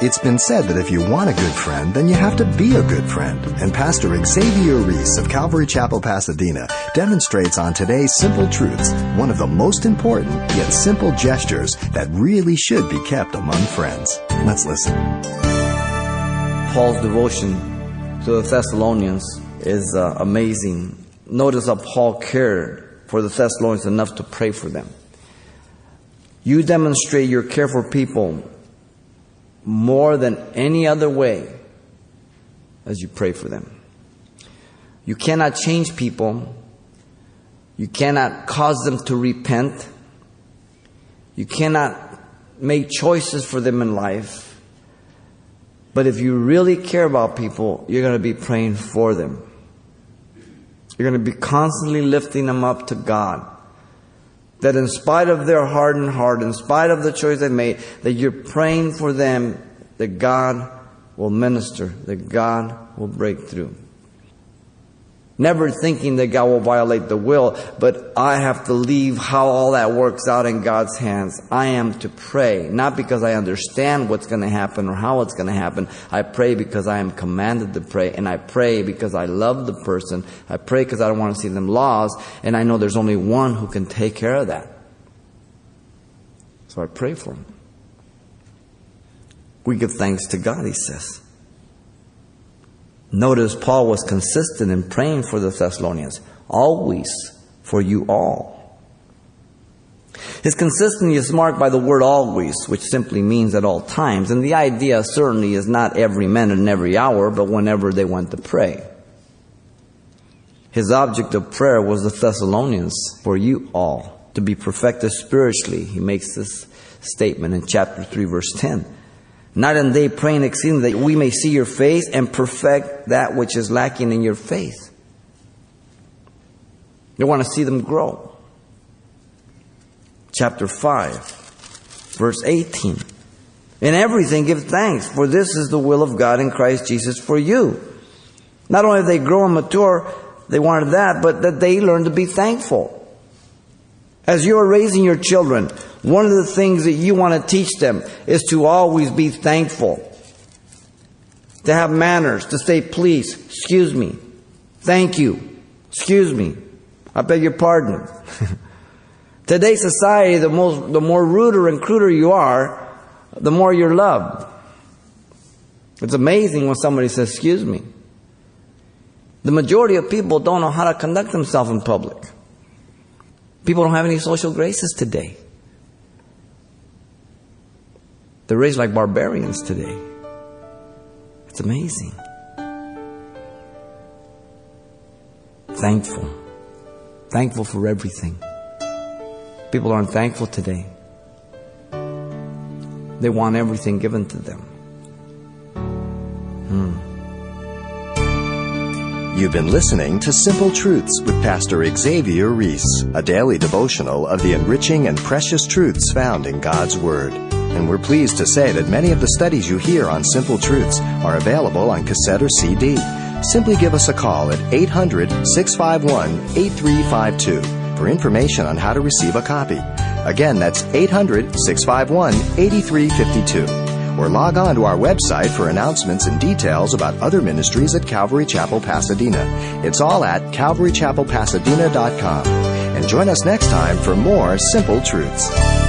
It's been said that if you want a good friend, then you have to be a good friend. And Pastor Xavier Reese of Calvary Chapel, Pasadena demonstrates on today's Simple Truths one of the most important yet simple gestures that really should be kept among friends. Let's listen. Paul's devotion to the Thessalonians is uh, amazing. Notice how Paul cared for the Thessalonians enough to pray for them. You demonstrate your care for people more than any other way as you pray for them. You cannot change people. You cannot cause them to repent. You cannot make choices for them in life. But if you really care about people, you're going to be praying for them. You're going to be constantly lifting them up to God. That in spite of their hardened heart, in spite of the choice they made, that you're praying for them, that God will minister, that God will break through. Never thinking that God will violate the will, but I have to leave how all that works out in God's hands. I am to pray, not because I understand what's going to happen or how it's going to happen. I pray because I am commanded to pray, and I pray because I love the person. I pray because I don't want to see them lost, and I know there's only one who can take care of that. So I pray for them. We give thanks to God, he says. Notice Paul was consistent in praying for the Thessalonians, always for you all. His consistency is marked by the word always, which simply means at all times. And the idea certainly is not every minute and every hour, but whenever they went to pray. His object of prayer was the Thessalonians, for you all, to be perfected spiritually. He makes this statement in chapter 3, verse 10. Night and day praying exceedingly that we may see your face and perfect that which is lacking in your faith. You want to see them grow. Chapter 5, verse 18. In everything give thanks, for this is the will of God in Christ Jesus for you. Not only they grow and mature, they wanted that, but that they learn to be thankful. As you are raising your children, one of the things that you want to teach them is to always be thankful, to have manners, to say please, excuse me, thank you, excuse me, I beg your pardon. Today's society, the, most, the more ruder and cruder you are, the more you're loved. It's amazing when somebody says, excuse me. The majority of people don't know how to conduct themselves in public. People don't have any social graces today. They're raised like barbarians today. It's amazing. Thankful. Thankful for everything. People aren't thankful today. They want everything given to them. Hmm. You've been listening to Simple Truths with Pastor Xavier Reese, a daily devotional of the enriching and precious truths found in God's Word. And we're pleased to say that many of the studies you hear on Simple Truths are available on cassette or CD. Simply give us a call at 800 651 8352 for information on how to receive a copy. Again, that's 800 651 8352 or log on to our website for announcements and details about other ministries at Calvary Chapel, Pasadena. It's all at calvarychapelpasadena.com. And join us next time for more Simple Truths.